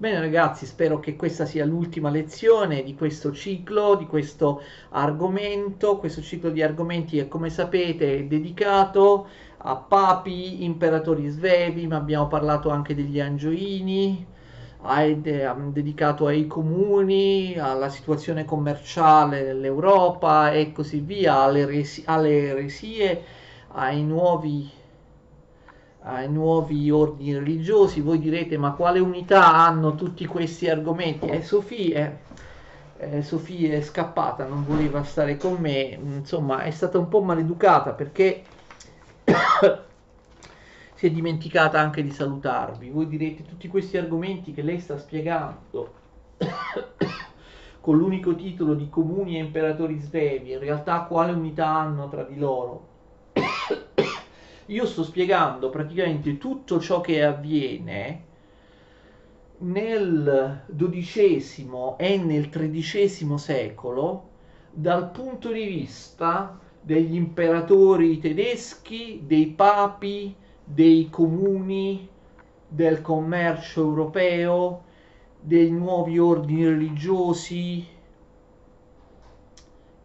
Bene ragazzi, spero che questa sia l'ultima lezione di questo ciclo, di questo argomento. Questo ciclo di argomenti è come sapete dedicato a papi, imperatori svevi, ma abbiamo parlato anche degli angioini, dedicato ai comuni, alla situazione commerciale nell'Europa e così via, alle eresie, ai nuovi ai nuovi ordini religiosi, voi direte ma quale unità hanno tutti questi argomenti? E Sofia, eh, Sofia è scappata, non voleva stare con me, insomma è stata un po' maleducata perché si è dimenticata anche di salutarvi. Voi direte tutti questi argomenti che lei sta spiegando con l'unico titolo di comuni e imperatori svevi, in realtà quale unità hanno tra di loro? io sto spiegando praticamente tutto ciò che avviene nel XII e nel XIII secolo dal punto di vista degli imperatori tedeschi, dei papi, dei comuni, del commercio europeo, dei nuovi ordini religiosi,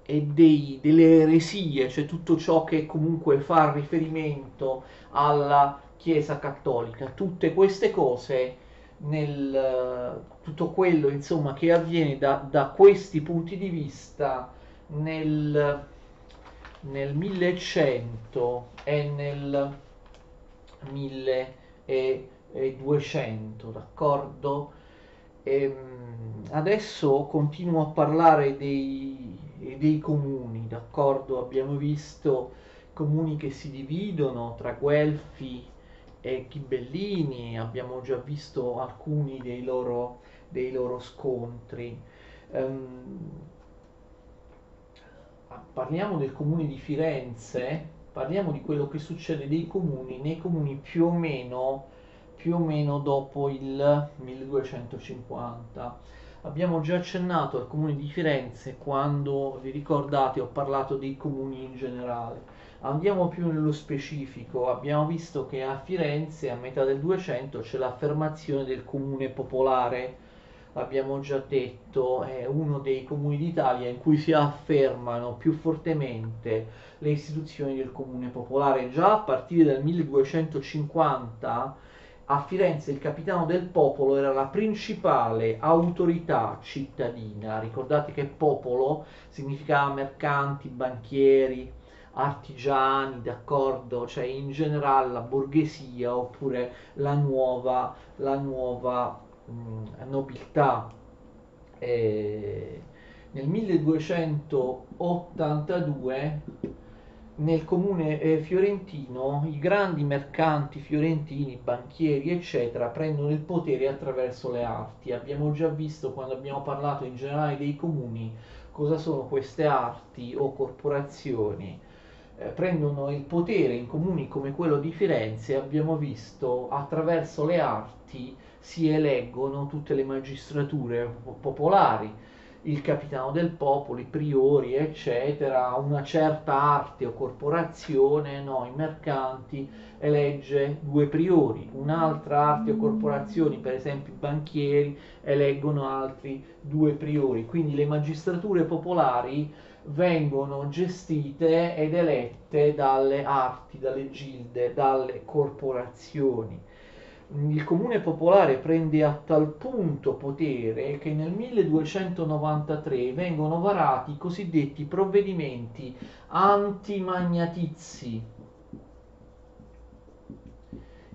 e dei, delle eresie, cioè tutto ciò che comunque fa riferimento alla Chiesa cattolica, tutte queste cose, nel, tutto quello insomma che avviene da, da questi punti di vista nel, nel 1100 e nel 1200, d'accordo? E, ehm, adesso continuo a parlare dei, dei comuni, d'accordo? Abbiamo visto comuni che si dividono tra Guelfi e Ghibellini, abbiamo già visto alcuni dei loro, dei loro scontri. Um, parliamo del comune di Firenze, parliamo di quello che succede nei comuni, nei comuni più o meno, più o meno dopo il 1250 Abbiamo già accennato al comune di Firenze quando, vi ricordate, ho parlato dei comuni in generale. Andiamo più nello specifico, abbiamo visto che a Firenze a metà del 200 c'è l'affermazione del comune popolare, l'abbiamo già detto, è uno dei comuni d'Italia in cui si affermano più fortemente le istituzioni del comune popolare. Già a partire dal 1250 a Firenze il capitano del popolo era la principale autorità cittadina. Ricordate che popolo significava mercanti, banchieri, artigiani, d'accordo? Cioè in generale la borghesia oppure la nuova, la nuova mh, mm, nobiltà. E nel 1282 nel comune eh, fiorentino i grandi mercanti fiorentini, banchieri, eccetera, prendono il potere attraverso le arti. Abbiamo già visto quando abbiamo parlato in generale dei comuni cosa sono queste arti o corporazioni. Eh, prendono il potere in comuni come quello di Firenze, abbiamo visto attraverso le arti si eleggono tutte le magistrature popolari il capitano del popolo, i priori, eccetera, una certa arte o corporazione, no, i mercanti, elegge due priori, un'altra arte o corporazioni, per esempio i banchieri, eleggono altri due priori, quindi le magistrature popolari vengono gestite ed elette dalle arti, dalle gilde, dalle corporazioni il comune popolare prende a tal punto potere che nel 1293 vengono varati i cosiddetti provvedimenti antimagnatizi.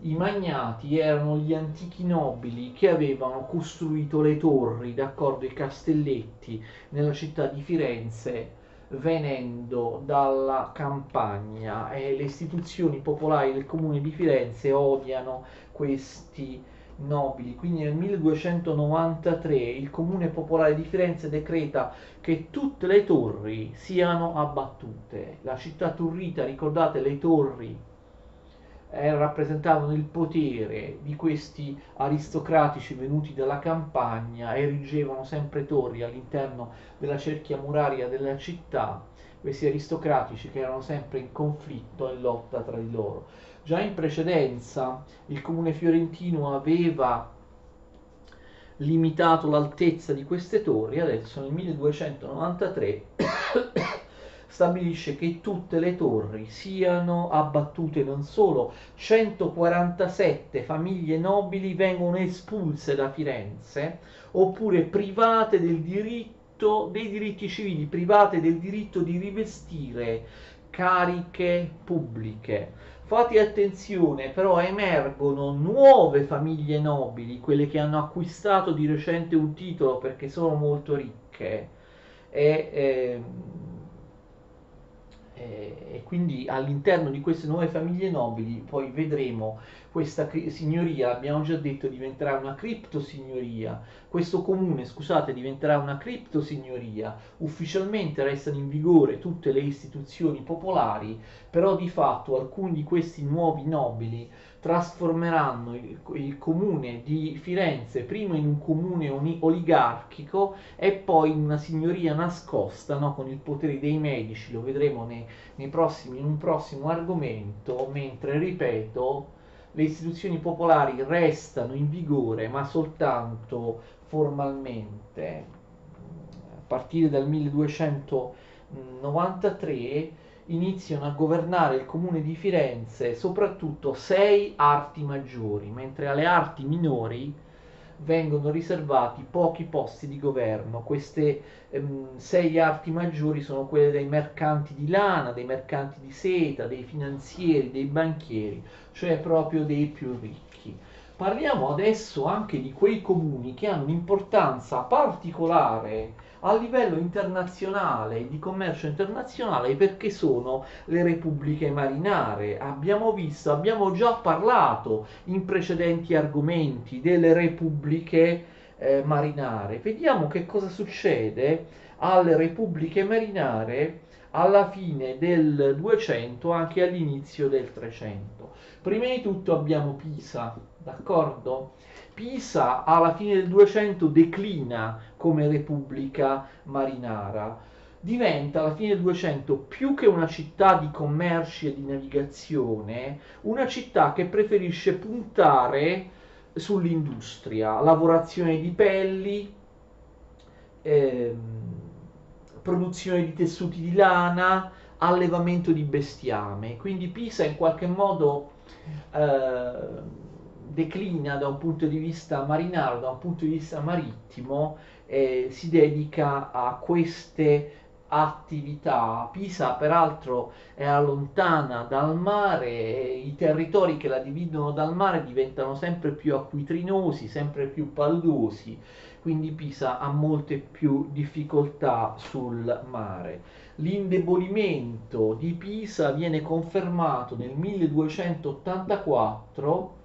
I magnati erano gli antichi nobili che avevano costruito le torri, d'accordo, i castelletti nella città di Firenze venendo dalla campagna e le istituzioni popolari del comune di Firenze odiano questi nobili. Quindi nel 1293 il comune popolare di Firenze decreta che tutte le torri siano abbattute. La città turrita, ricordate le torri eh, rappresentavano il potere di questi aristocratici venuti dalla campagna, erigevano sempre torri all'interno della cerchia muraria della città, questi aristocratici che erano sempre in conflitto e lotta tra di loro. Già in precedenza il comune fiorentino aveva limitato l'altezza di queste torri, adesso nel 1293 stabilisce che tutte le torri siano abbattute non solo 147 famiglie nobili vengono espulse da Firenze oppure private del diritto dei diritti civili, private del diritto di rivestire cariche pubbliche. Fate attenzione, però emergono nuove famiglie nobili, quelle che hanno acquistato di recente un titolo perché sono molto ricche. E, eh, e quindi all'interno di queste nuove famiglie nobili poi vedremo questa signoria, abbiamo già detto, diventerà una criptosignoria, questo comune, scusate, diventerà una criptosignoria, ufficialmente restano in vigore tutte le istituzioni popolari, però di fatto alcuni di questi nuovi nobili trasformeranno il, il, comune di Firenze prima in un comune oligarchico e poi in una signoria nascosta no? con il potere dei medici, lo vedremo nei, nei prossimi, in un prossimo argomento, mentre ripeto, le istituzioni popolari restano in vigore ma soltanto formalmente. A partire dal 1293 iniziano a governare il comune di Firenze soprattutto sei arti maggiori, mentre alle arti minori vengono riservati pochi posti di governo. Queste ehm, sei arti maggiori sono quelle dei mercanti di lana, dei mercanti di seta, dei finanzieri, dei banchieri, cioè proprio dei più ricchi. Parliamo adesso anche di quei comuni che hanno un'importanza particolare a livello internazionale, di commercio internazionale, perché sono le repubbliche marinare. Abbiamo visto, abbiamo già parlato in precedenti argomenti delle repubbliche eh, marinare. Vediamo che cosa succede alle repubbliche marinare alla fine del 200 anche all'inizio del 300. Prima di tutto abbiamo Pisa, d'accordo? Pisa alla fine del 200 declina come repubblica marinara. Diventa alla fine del 200 più che una città di commerci e di navigazione, una città che preferisce puntare sull'industria, lavorazione di pelli, ehm, produzione di tessuti di lana, allevamento di bestiame. Quindi Pisa in qualche modo eh, declina da un punto di vista marinaro, da un punto di vista marittimo, eh, si dedica a queste attività. Pisa peraltro è lontana dal mare, i territori che la dividono dal mare diventano sempre più acquitrinosi, sempre più paludosi, quindi Pisa ha molte più difficoltà sul mare. L'indebolimento di Pisa viene confermato nel 1284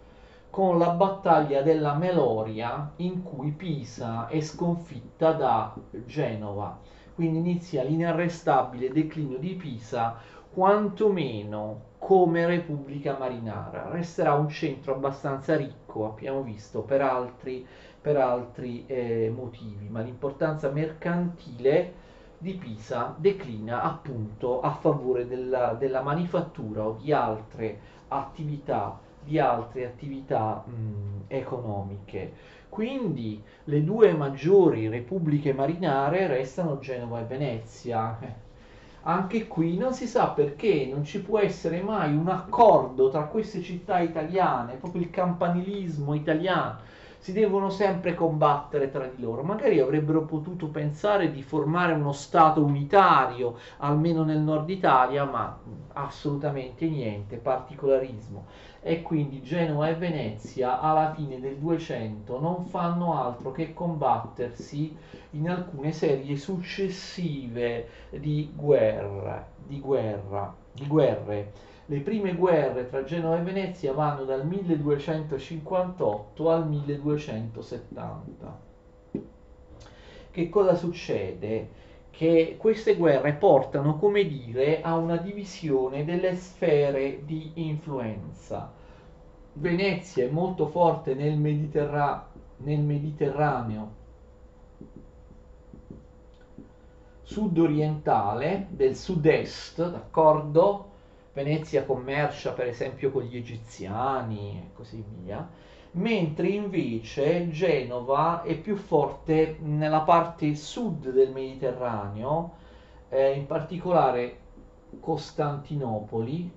con la battaglia della Meloria in cui Pisa è sconfitta da Genova. Quindi inizia l'inarrestabile declino di Pisa, quantomeno come Repubblica Marinara. Resterà un centro abbastanza ricco, abbiamo visto, per altri, per altri eh, motivi, ma l'importanza mercantile di Pisa declina appunto a favore della, della manifattura o di altre attività di altre attività mh, economiche. Quindi le due maggiori repubbliche marinare restano Genova e Venezia. Anche qui non si sa perché non ci può essere mai un accordo tra queste città italiane, proprio il campanilismo italiano si devono sempre combattere tra di loro. Magari avrebbero potuto pensare di formare uno Stato unitario, almeno nel nord Italia, ma assolutamente niente, particolarismo. E quindi Genova e Venezia alla fine del 200 non fanno altro che combattersi in alcune serie successive di guerra, di guerra, di guerre le prime guerre tra Genova e Venezia vanno dal 1258 al 1270. Che cosa succede? Che queste guerre portano, come dire, a una divisione delle sfere di influenza. Venezia è molto forte nel, Mediterra- nel Mediterraneo sud-orientale, del sud-est, d'accordo? Venezia commercia per esempio con gli egiziani e così via, mentre invece Genova è più forte nella parte sud del Mediterraneo, eh, in particolare Costantinopoli.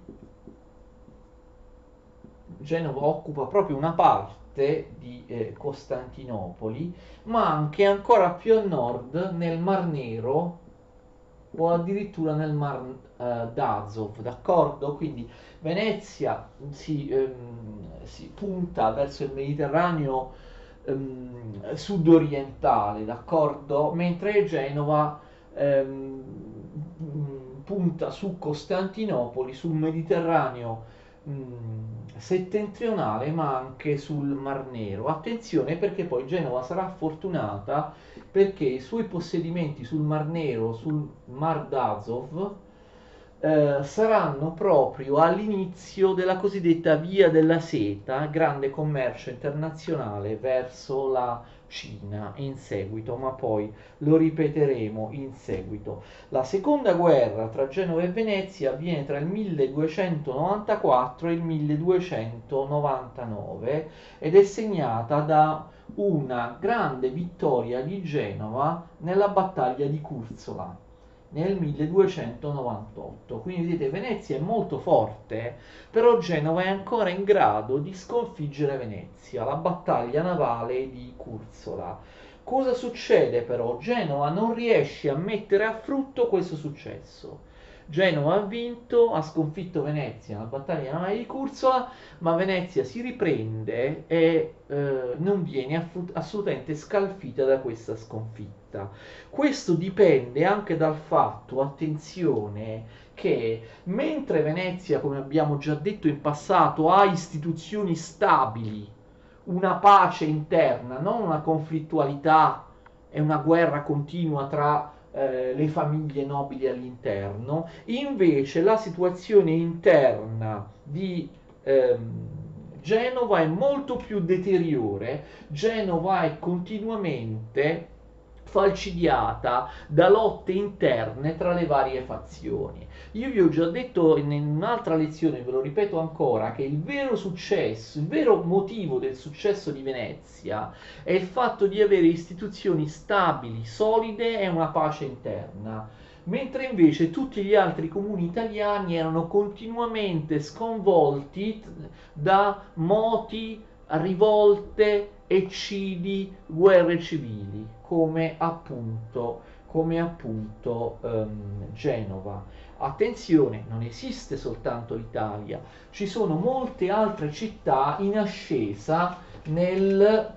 Genova occupa proprio una parte di eh, Costantinopoli, ma anche ancora più a nord nel Mar Nero o addirittura nel Mar eh, d'Azov, d'accordo? Quindi Venezia si, ehm, si punta verso il Mediterraneo ehm, sudorientale, d'accordo? Mentre Genova ehm, punta su Costantinopoli, sul Mediterraneo settentrionale, ma anche sul Mar Nero. Attenzione perché poi Genova sarà fortunata perché i suoi possedimenti sul Mar Nero, sul Mar d'Azov, eh, saranno proprio all'inizio della cosiddetta Via della Seta, grande commercio internazionale verso la Cina in seguito, ma poi lo ripeteremo in seguito. La seconda guerra tra Genova e Venezia avviene tra il 1294 e il 1299 ed è segnata da una grande vittoria di Genova nella battaglia di Curzola nel 1298. Quindi vedete, Venezia è molto forte, però Genova è ancora in grado di sconfiggere Venezia, la battaglia navale di Curzola. Cosa succede però? Genova non riesce a mettere a frutto questo successo. Genova ha vinto, ha sconfitto Venezia nella battaglia navale di Curzola, ma Venezia si riprende e eh, non viene assolutamente scalfita da questa sconfitta. Questo dipende anche dal fatto, attenzione, che mentre Venezia, come abbiamo già detto in passato, ha istituzioni stabili, una pace interna, non una conflittualità e una guerra continua tra eh, le famiglie nobili all'interno, invece la situazione interna di ehm, Genova è molto più deteriore, Genova è continuamente falcidiata da lotte interne tra le varie fazioni. Io vi ho già detto in un'altra lezione, ve lo ripeto ancora, che il vero successo, il vero motivo del successo di Venezia è il fatto di avere istituzioni stabili, solide e una pace interna mentre invece tutti gli altri comuni italiani erano continuamente sconvolti da moti, rivolte, eccidi, guerre civili, come appunto, come appunto um, Genova. Attenzione, non esiste soltanto l'Italia, ci sono molte altre città in ascesa nel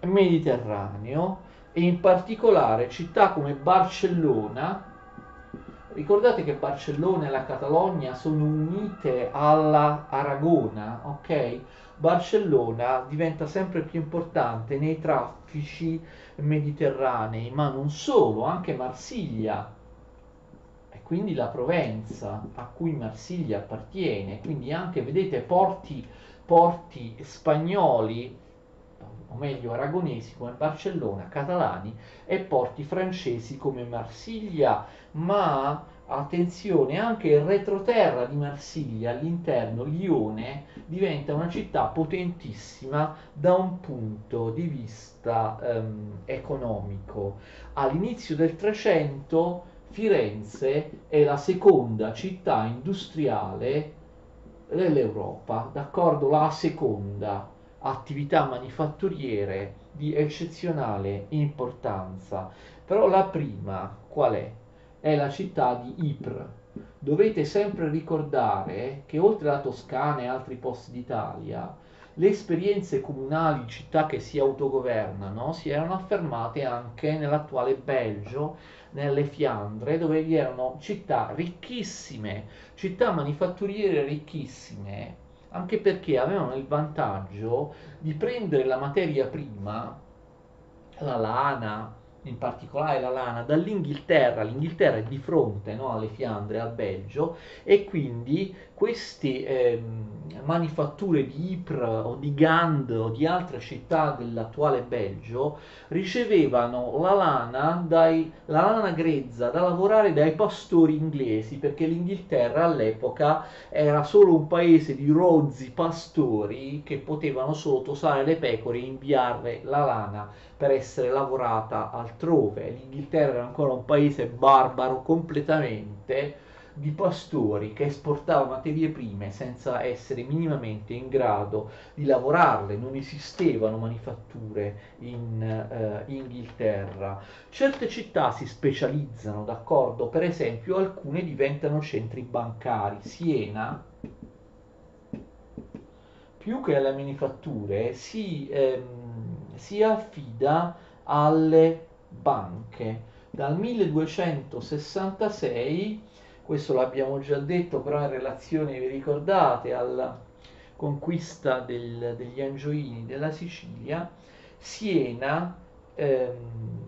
Mediterraneo e in particolare città come Barcellona. Ricordate che Barcellona e la Catalogna sono unite alla Aragona, ok? Barcellona diventa sempre più importante nei traffici mediterranei, ma non solo, anche Marsiglia. Quindi la Provenza a cui Marsiglia appartiene, quindi anche, vedete, porti, porti spagnoli, o meglio aragonesi come Barcellona, catalani, e porti francesi come Marsiglia, ma attenzione, anche il retroterra di Marsiglia all'interno, Lione, diventa una città potentissima da un punto di vista um, economico. All'inizio del 300 Firenze è la seconda città industriale dell'Europa, d'accordo? La seconda attività manifatturiere di eccezionale importanza. Però la prima qual è? È la città di Ypres. Dovete sempre ricordare che oltre alla Toscana e altri posti d'Italia, le esperienze comunali, città che si autogovernano, si erano affermate anche nell'attuale Belgio, nelle Fiandre, dove vi erano città ricchissime, città manifatturiere ricchissime, anche perché avevano il vantaggio di prendere la materia prima, la lana, in particolare la lana, dall'Inghilterra, l'Inghilterra è di fronte no, alle Fiandre, al Belgio, e quindi queste eh, manifatture di Ypres o di Gand o di altre città dell'attuale Belgio ricevevano la lana, dai, la lana grezza da lavorare dai pastori inglesi perché l'Inghilterra all'epoca era solo un paese di rozzi pastori che potevano solo tosare le pecore e inviare la lana per essere lavorata altrove. L'Inghilterra era ancora un paese barbaro completamente di pastori che esportavano materie prime senza essere minimamente in grado di lavorarle, non esistevano manifatture in eh, Inghilterra. Certe città si specializzano, d'accordo? Per esempio alcune diventano centri bancari. Siena, più che alle manifatture, si, ehm, si affida alle banche. Dal 1266 questo l'abbiamo già detto, però in relazione, vi ricordate, alla conquista del, degli Angioini della Sicilia, Siena ehm,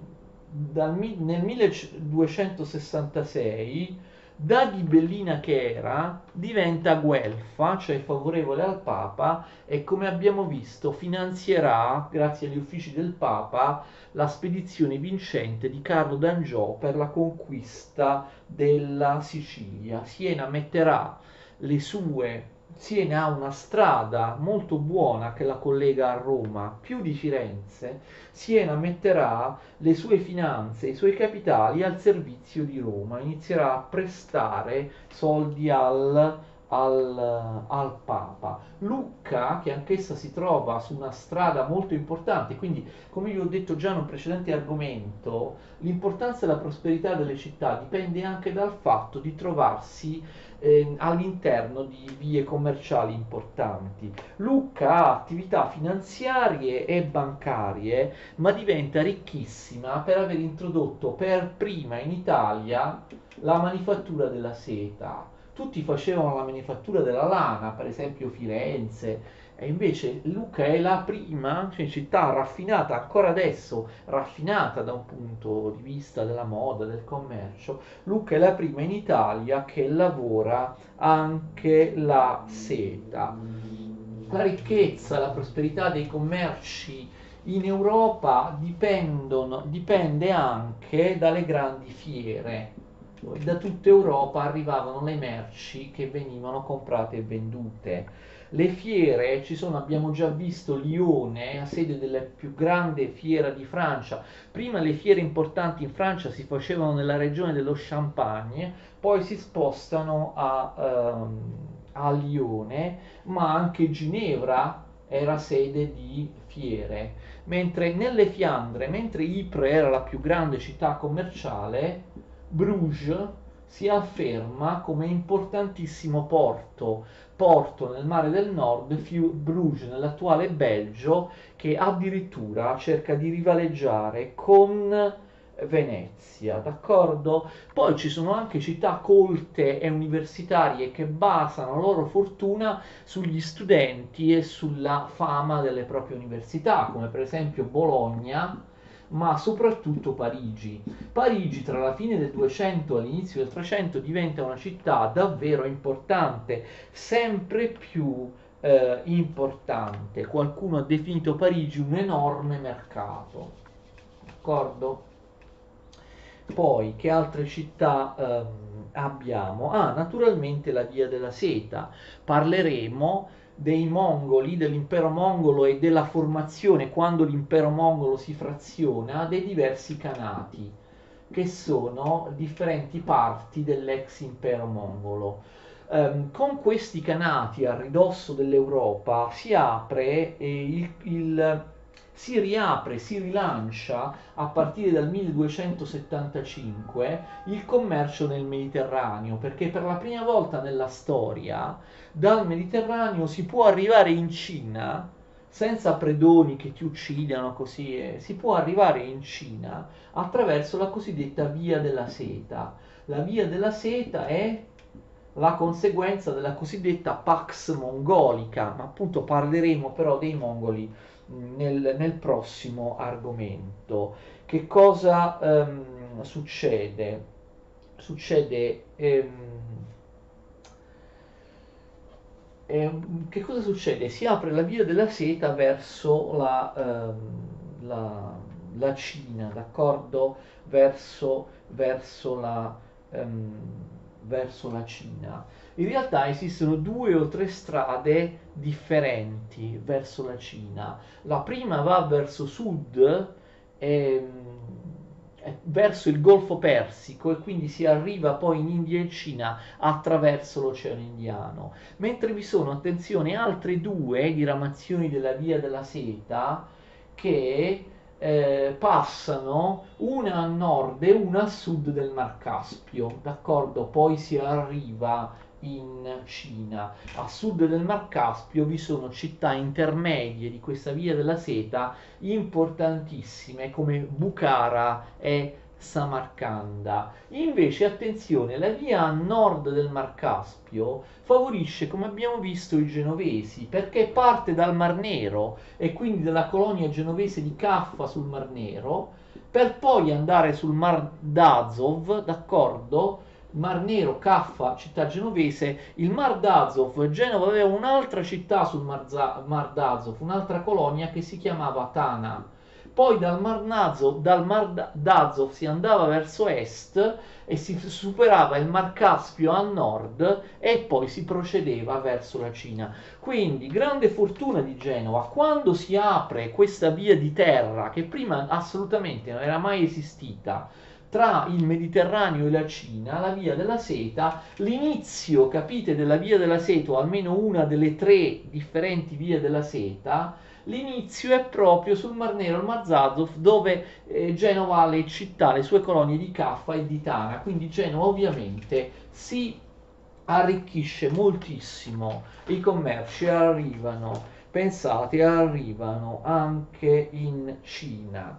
dal, nel 1266 da ghibellina che era diventa guelfa, cioè favorevole al Papa e come abbiamo visto finanzierà, grazie agli uffici del Papa, la spedizione vincente di Carlo d'Angiò per la conquista della Sicilia. Siena metterà le sue Siena ha una strada molto buona che la collega a Roma, più di Firenze. Siena metterà le sue finanze, i suoi capitali al servizio di Roma, inizierà a prestare soldi al, al, al, Papa. Lucca, che anch'essa si trova su una strada molto importante, quindi come vi ho detto già in un precedente argomento, l'importanza e la prosperità delle città dipende anche dal fatto di trovarsi eh, all'interno di vie commerciali importanti. Lucca ha attività finanziarie e bancarie, ma diventa ricchissima per aver introdotto per prima in Italia la manifattura della seta. Tutti facevano la manifattura della lana, per esempio Firenze, e invece Lucca è la prima cioè, città raffinata, ancora adesso raffinata da un punto di vista della moda, del commercio. Lucca è la prima in Italia che lavora anche la seta. La ricchezza, la prosperità dei commerci in Europa dipende anche dalle grandi fiere. Da tutta Europa arrivavano le merci che venivano comprate e vendute le fiere, ci sono, abbiamo già visto Lione, a sede della più grande fiera di Francia. Prima le fiere importanti in Francia si facevano nella regione dello Champagne, poi si spostano a, um, a Lione, ma anche Ginevra era sede di fiere. Mentre nelle Fiandre, mentre Ypres era la più grande città commerciale, Bruges si afferma come importantissimo porto porto nel mare del nord, Bruges nell'attuale Belgio, che addirittura cerca di rivaleggiare con Venezia, d'accordo? Poi ci sono anche città colte e universitarie che basano la loro fortuna sugli studenti e sulla fama delle proprie università, come per esempio Bologna, ma soprattutto Parigi. Parigi tra la fine del 200 e l'inizio del 300 diventa una città davvero importante, sempre più eh, importante. Qualcuno ha definito Parigi un enorme mercato. D'accordo? Poi, che altre città ehm, abbiamo? Ah, naturalmente la Via della Seta. Parleremo dei mongoli, dell'impero mongolo e della formazione quando l'impero mongolo si fraziona dei diversi canati, che sono differenti parti dell'ex impero mongolo. Um, con questi canati a ridosso dell'Europa si apre eh, il, il si riapre, si rilancia a partire dal 1275 il commercio nel Mediterraneo, perché per la prima volta nella storia dal Mediterraneo si può arrivare in Cina senza predoni che ti uccidano così, eh, si può arrivare in Cina attraverso la cosiddetta via della seta. La via della seta è la conseguenza della cosiddetta Pax Mongolica, ma appunto parleremo però dei mongoli nel, nel prossimo argomento. Che cosa um, succede? Succede... Um, eh, che cosa succede? Si apre la via della seta verso la, ehm, la, la Cina, d'accordo? Verso, verso, la, ehm, verso la Cina. In realtà esistono due o tre strade differenti verso la Cina. La prima va verso sud, ehm, verso il Golfo Persico e quindi si arriva poi in India e Cina attraverso l'Oceano Indiano, mentre vi sono, attenzione, altre due diramazioni della Via della Seta che eh, passano una a nord e una a sud del Mar Caspio, d'accordo? Poi si arriva in Cina. A sud del Mar Caspio vi sono città intermedie di questa via della seta importantissime come Bukhara e Samarcanda. Invece, attenzione, la via a nord del Mar Caspio favorisce, come abbiamo visto, i genovesi perché parte dal Mar Nero e quindi dalla colonia genovese di Caffa sul Mar Nero per poi andare sul Mar d'Azov, d'accordo? Mar Nero, Caffa, città genovese, il Mar d'Azov, Genova aveva un'altra città sul Mar, Mar d'Azov, un'altra colonia che si chiamava Tana. Poi dal Mar, Nazov, dal Mar d'Azov si andava verso est e si superava il Mar Caspio a nord e poi si procedeva verso la Cina. Quindi grande fortuna di Genova, quando si apre questa via di terra che prima assolutamente non era mai esistita, tra il Mediterraneo e la Cina, la via della seta, l'inizio, capite, della via della seta, o almeno una delle tre differenti vie della seta, l'inizio è proprio sul Mar Nero, il Mar Zazov, dove eh, Genova ha le città, le sue colonie di Caffa e di Tana, quindi Genova ovviamente si arricchisce moltissimo, i commerci arrivano, pensate, arrivano anche in Cina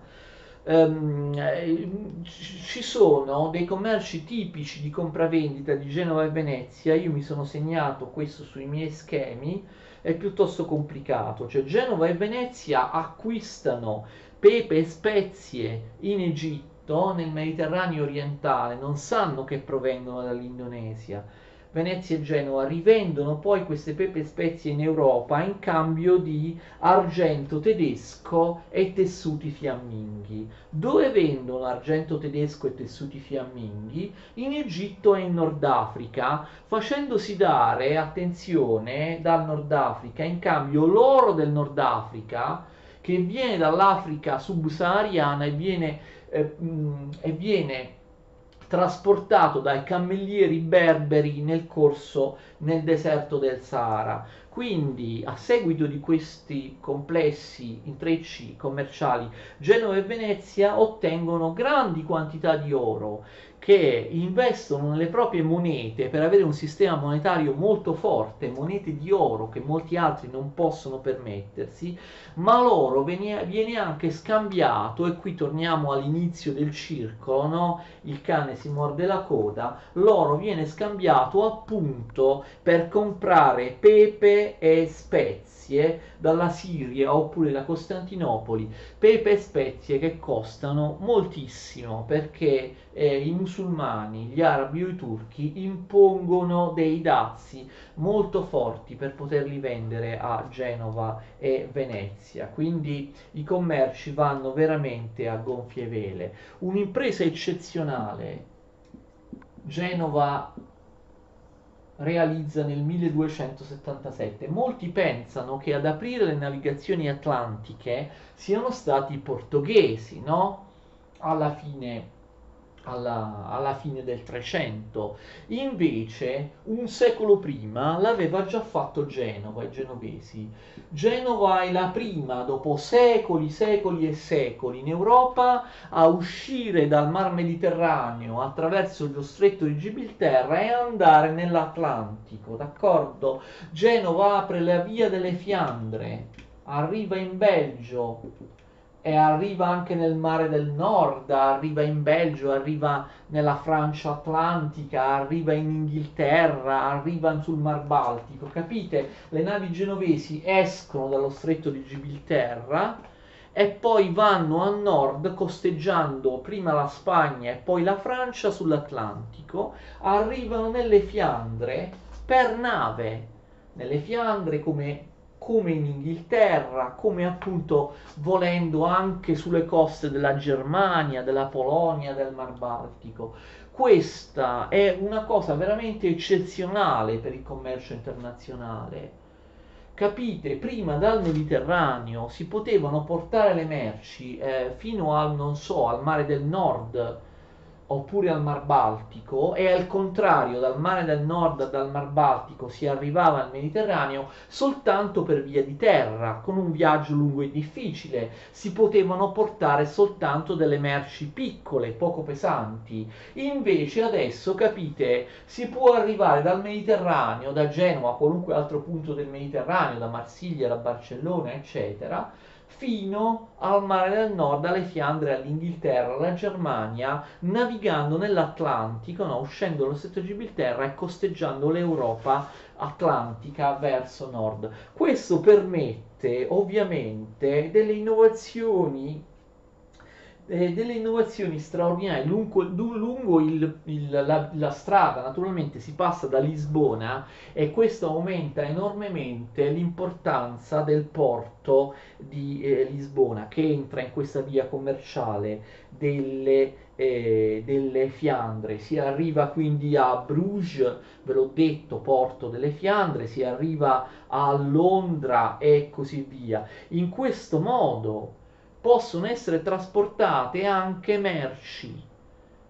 um, ci sono dei commerci tipici di compravendita di Genova e Venezia, io mi sono segnato questo sui miei schemi, è piuttosto complicato, cioè Genova e Venezia acquistano pepe e spezie in Egitto, nel Mediterraneo orientale, non sanno che provengono dall'Indonesia Venezia e Genova rivendono poi queste pepe spezie in Europa in cambio di argento tedesco e tessuti fiamminghi. Dove vendono argento tedesco e tessuti fiamminghi? In Egitto e in Nord Africa, facendosi dare, attenzione, dal Nord Africa in cambio l'oro del Nord Africa che viene dall'Africa subsahariana e viene, eh, mh, e viene trasportato dai cammellieri berberi nel corso nel deserto del Sahara. Quindi, a seguito di questi complessi intrecci commerciali, Genova e Venezia ottengono grandi quantità di oro che investono nelle proprie monete per avere un sistema monetario molto forte, monete di oro che molti altri non possono permettersi, ma l'oro viene, viene anche scambiato, e qui torniamo all'inizio del circolo, no? il cane si morde la coda, l'oro viene scambiato appunto per comprare pepe e spezie dalla Siria oppure da Costantinopoli, pepe e spezie che costano moltissimo perché eh, i musulmani, gli arabi o i turchi impongono dei dazi molto forti per poterli vendere a Genova e Venezia. Quindi i commerci vanno veramente a gonfie vele. Un'impresa eccezionale. Genova realizza nel 1277. Molti pensano che ad aprire le navigazioni atlantiche siano stati i portoghesi, no? Alla fine alla, alla, fine del 300. Invece, un secolo prima l'aveva già fatto Genova, i genovesi. Genova è la prima, dopo secoli, secoli e secoli, in Europa a uscire dal mar Mediterraneo attraverso lo stretto di Gibilterra e andare nell'Atlantico, d'accordo? Genova apre la via delle Fiandre, arriva in Belgio, e arriva anche nel mare del nord, arriva in Belgio, arriva nella Francia atlantica, arriva in Inghilterra, arriva sul Mar Baltico, capite? Le navi genovesi escono dallo stretto di Gibilterra e poi vanno a nord costeggiando prima la Spagna e poi la Francia sull'Atlantico, arrivano nelle Fiandre per nave nelle Fiandre, come, come in Inghilterra, come appunto volendo anche sulle coste della Germania, della Polonia, del Mar Baltico. Questa è una cosa veramente eccezionale per il commercio internazionale. Capite, prima dal Mediterraneo si potevano portare le merci eh, fino al, non so, al mare del nord, oppure al Mar Baltico e al contrario dal mare del nord dal Mar Baltico si arrivava al Mediterraneo soltanto per via di terra, con un viaggio lungo e difficile, si potevano portare soltanto delle merci piccole, poco pesanti. Invece adesso capite, si può arrivare dal Mediterraneo, da Genova qualunque altro punto del Mediterraneo, da Marsiglia, da Barcellona, eccetera fino al mare del nord, alle Fiandre, all'Inghilterra, alla Germania, navigando nell'Atlantico, no? uscendo dallo stretto di Gibilterra e costeggiando l'Europa atlantica verso nord. Questo permette ovviamente delle innovazioni eh, delle innovazioni straordinarie lungo, lungo il, il, la, la, strada, naturalmente si passa da Lisbona e questo aumenta enormemente l'importanza del porto di eh, Lisbona che entra in questa via commerciale delle, eh, delle Fiandre. Si arriva quindi a Bruges, ve l'ho detto, porto delle Fiandre, si arriva a Londra e così via. In questo modo possono essere trasportate anche merci,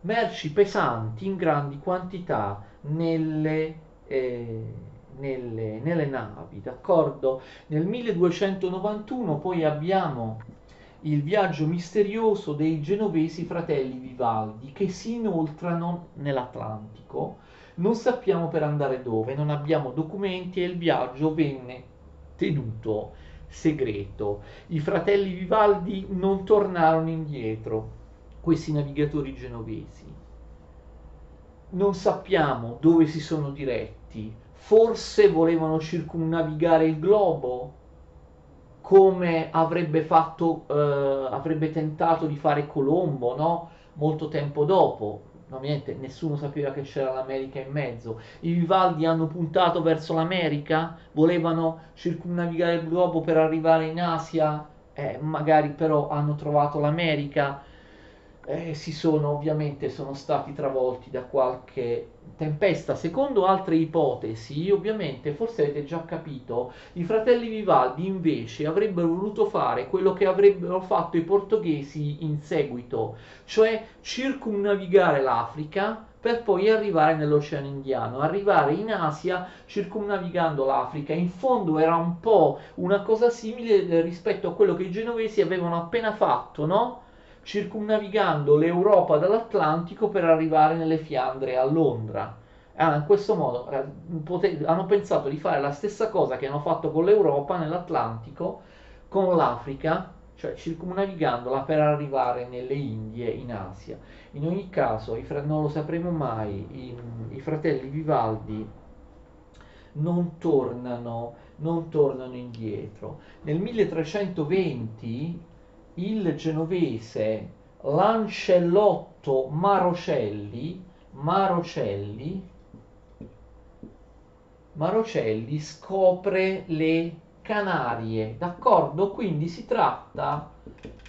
merci pesanti in grandi quantità nelle, eh, nelle, nelle navi, d'accordo? Nel 1291 poi abbiamo il viaggio misterioso dei genovesi fratelli Vivaldi che si inoltrano nell'Atlantico. Non sappiamo per andare dove, non abbiamo documenti e il viaggio venne tenuto segreto. I fratelli Vivaldi non tornarono indietro, questi navigatori genovesi. Non sappiamo dove si sono diretti, forse volevano circumnavigare il globo, come avrebbe fatto, eh, avrebbe tentato di fare Colombo, no? Molto tempo dopo, ovviamente nessuno sapeva che c'era l'America in mezzo. I Vivaldi hanno puntato verso l'America, volevano circumnavigare il globo per arrivare in Asia, eh, magari però hanno trovato l'America eh, si sono ovviamente sono stati travolti da qualche tempesta. Secondo altre ipotesi, ovviamente, forse avete già capito, i fratelli Vivaldi invece avrebbero voluto fare quello che avrebbero fatto i portoghesi in seguito, cioè circumnavigare l'Africa per poi arrivare nell'Oceano Indiano, arrivare in Asia circumnavigando l'Africa. In fondo era un po' una cosa simile rispetto a quello che i genovesi avevano appena fatto, no? Circumnavigando l'Europa dall'Atlantico per arrivare nelle Fiandre a Londra. Ah, in questo modo eh, hanno pensato di fare la stessa cosa che hanno fatto con l'Europa nell'Atlantico, con l'Africa, cioè circumnavigandola per arrivare nelle Indie in Asia. In ogni caso, non lo sapremo mai, i, i fratelli Vivaldi non tornano, non tornano indietro. Nel 1320 il genovese Lancellotto Marocelli, Marocelli, Marocelli scopre le Canarie, d'accordo? Quindi si tratta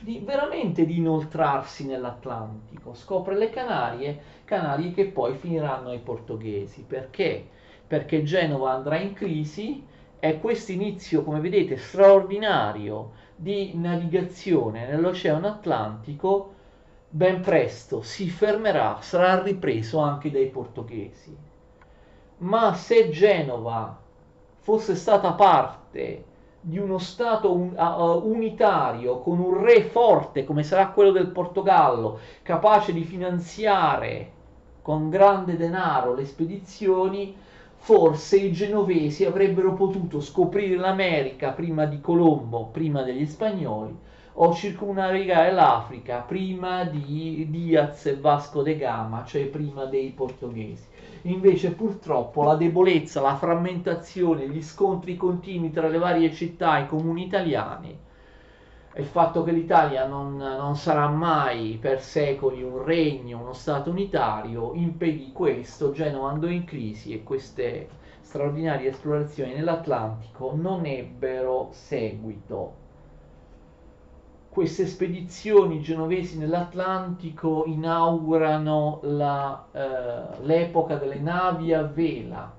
di, veramente di inoltrarsi nell'Atlantico, scopre le Canarie, Canarie che poi finiranno ai portoghesi. Perché? Perché Genova andrà in crisi e questo inizio, come vedete, straordinario di navigazione nell'Oceano Atlantico ben presto si fermerà, sarà ripreso anche dai portoghesi. Ma se Genova fosse stata parte di uno Stato un, uh, unitario con un re forte come sarà quello del Portogallo, capace di finanziare con grande denaro le spedizioni, forse i genovesi avrebbero potuto scoprire l'America prima di Colombo, prima degli spagnoli, o circumnavigare l'Africa prima di Diaz e Vasco de Gama, cioè prima dei portoghesi. Invece purtroppo la debolezza, la frammentazione, gli scontri continui tra le varie città e comuni italiani il fatto che l'Italia non, non, sarà mai per secoli un regno, uno Stato unitario, impedì questo, Genova andò in crisi e queste straordinarie esplorazioni nell'Atlantico non ebbero seguito. Queste spedizioni genovesi nell'Atlantico inaugurano la, eh, l'epoca delle navi a vela,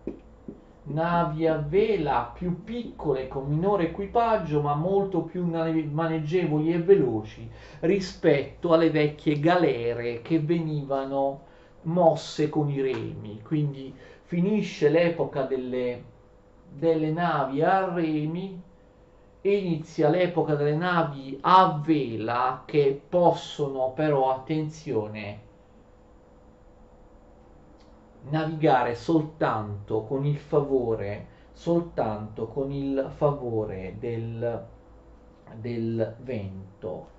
navi a vela più piccole con minore equipaggio ma molto più maneggevoli e veloci rispetto alle vecchie galere che venivano mosse con i remi. Quindi finisce l'epoca delle, delle navi a remi e inizia l'epoca delle navi a vela che possono però attenzione navigare soltanto con il favore, soltanto con il favore del, del vento.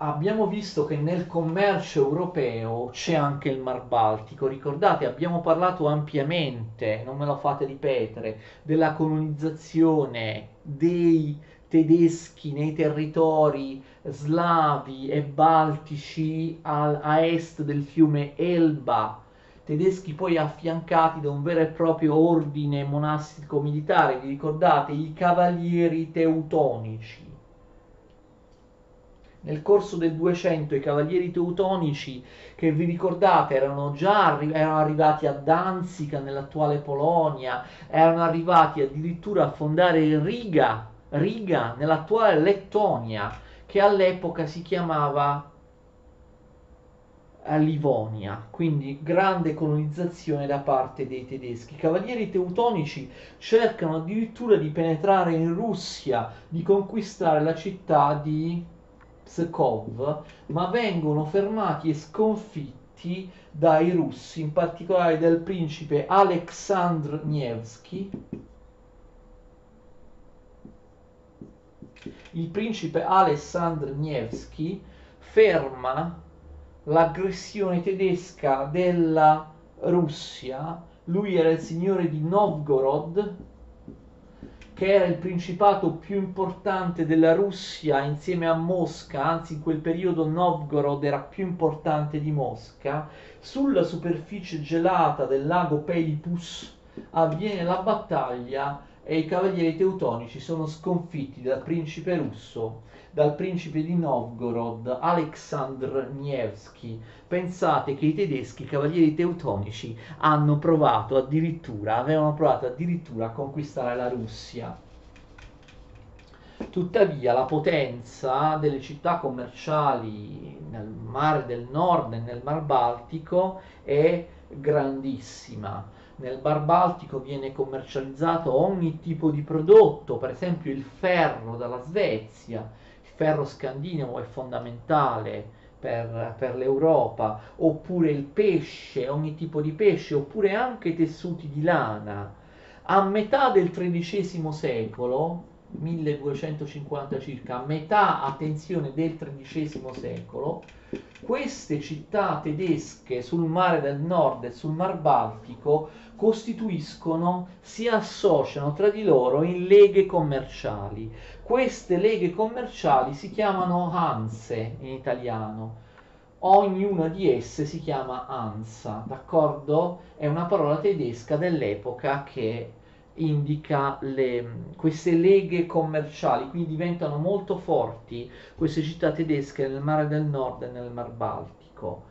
Abbiamo visto che nel commercio europeo c'è anche il Mar Baltico. Ricordate, abbiamo parlato ampiamente, non me lo fate ripetere, della colonizzazione dei tedeschi nei territori slavi e baltici a, a est del fiume Elba tedeschi poi affiancati da un vero e proprio ordine monastico militare, vi ricordate, i cavalieri teutonici. Nel corso del 200 i cavalieri teutonici, che vi ricordate, erano già arri- erano arrivati a Danzica nell'attuale Polonia, erano arrivati addirittura a fondare Riga, Riga nell'attuale Lettonia, che all'epoca si chiamava a Livonia, quindi grande colonizzazione da parte dei tedeschi. I cavalieri teutonici cercano addirittura di penetrare in Russia, di conquistare la città di Pskov, ma vengono fermati e sconfitti dai russi, in particolare dal principe Alexandr Nevsky. Il principe Alessandr Nevsky ferma l'aggressione tedesca della Russia, lui era il signore di Novgorod, che era il principato più importante della Russia insieme a Mosca, anzi in quel periodo Novgorod era più importante di Mosca, sulla superficie gelata del lago Pelipus avviene la battaglia e i cavalieri teutonici sono sconfitti dal principe russo dal principe di Novgorod Aleksandr Nevsky. Pensate che i tedeschi, i cavalieri teutonici, hanno provato addirittura, avevano provato addirittura a conquistare la Russia. Tuttavia la potenza delle città commerciali nel mare del nord e nel mar Baltico è grandissima. Nel Bar Baltico viene commercializzato ogni tipo di prodotto, per esempio il ferro dalla Svezia, ferro scandinavo è fondamentale per, per, l'Europa, oppure il pesce, ogni tipo di pesce, oppure anche i tessuti di lana. A metà del XIII secolo, 1250 circa, a metà, attenzione, del XIII secolo, queste città tedesche sul mare del nord e sul mar Baltico costituiscono, si associano tra di loro in leghe commerciali. Queste leghe commerciali si chiamano Hanse in italiano. Ognuna di esse si chiama Ansa, d'accordo? È una parola tedesca dell'epoca che indica le, queste leghe commerciali, quindi diventano molto forti queste città tedesche nel mare del nord e nel mar Baltico.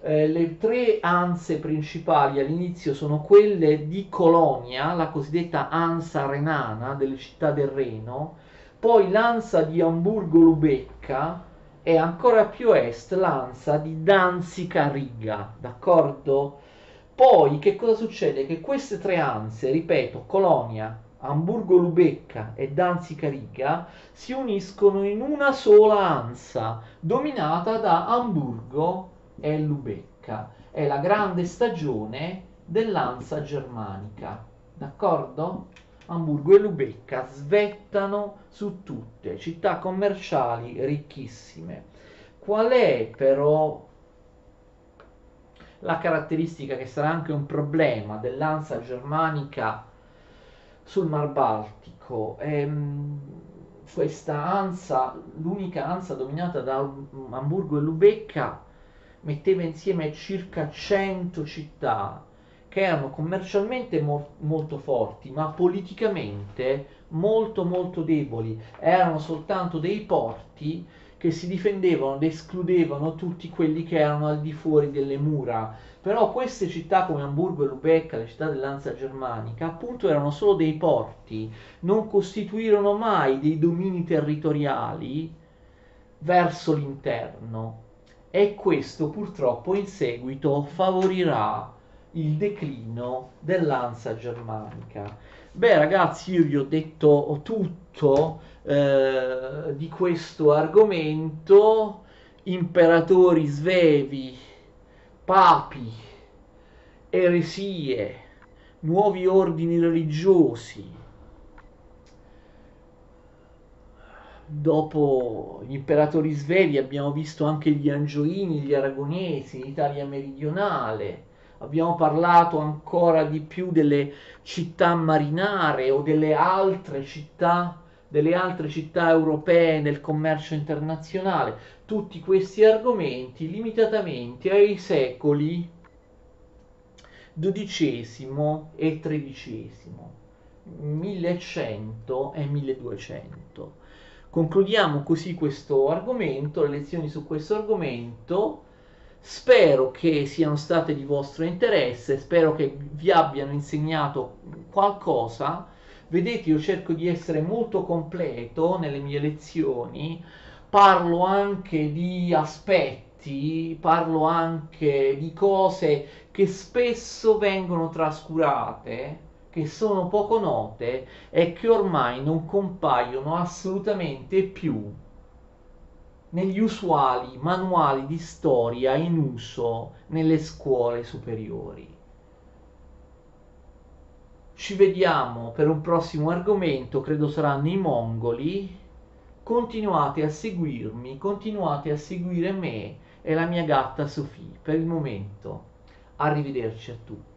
Eh, le tre anse principali all'inizio sono quelle di Colonia, la cosiddetta ansa renana delle città del Reno, poi l'ansa di Amburgo-Lubecca e ancora più a est l'ansa di Danzica-Riga, d'accordo? Poi che cosa succede? Che queste tre anse, ripeto, Colonia, Amburgo-Lubecca e Danzica-Riga, si uniscono in una sola ansa, dominata da Amburgo e Lubecca. È la grande stagione dell'ansa germanica, d'accordo? Amburgo e Lubecca svettano su tutte, città commerciali ricchissime. Qual è però la caratteristica che sarà anche un problema dell'ansa germanica sul Mar Baltico? Ehm, questa ansa, l'unica ansa dominata da Amburgo e Lubecca, metteva insieme circa 100 città che erano commercialmente mo- molto forti, ma politicamente molto molto deboli. Erano soltanto dei porti che si difendevano ed escludevano tutti quelli che erano al di fuori delle mura. Però queste città come Amburgo e Lubecca, le città dell'Anza germanica, appunto erano solo dei porti, non costituirono mai dei domini territoriali verso l'interno. E questo purtroppo in seguito favorirà il declino dell'Ansa germanica. Beh ragazzi, io vi ho detto tutto eh, di questo argomento, imperatori svevi, papi, eresie, nuovi ordini religiosi. Dopo gli imperatori svevi abbiamo visto anche gli angioini, gli aragonesi, l'Italia meridionale abbiamo parlato ancora di più delle città marinare o delle altre città, delle altre città europee nel commercio internazionale, tutti questi argomenti limitatamente ai secoli XII e XIII, 1100 e 1200. Concludiamo così questo argomento, le lezioni su questo argomento. Spero che siano state di vostro interesse, spero che vi abbiano insegnato qualcosa. Vedete, io cerco di essere molto completo nelle mie lezioni, parlo anche di aspetti, parlo anche di cose che spesso vengono trascurate, che sono poco note e che ormai non compaiono assolutamente più negli usuali manuali di storia in uso nelle scuole superiori. Ci vediamo per un prossimo argomento, credo saranno i mongoli. Continuate a seguirmi, continuate a seguire me e la mia gatta Sofì. Per il momento, arrivederci a tutti.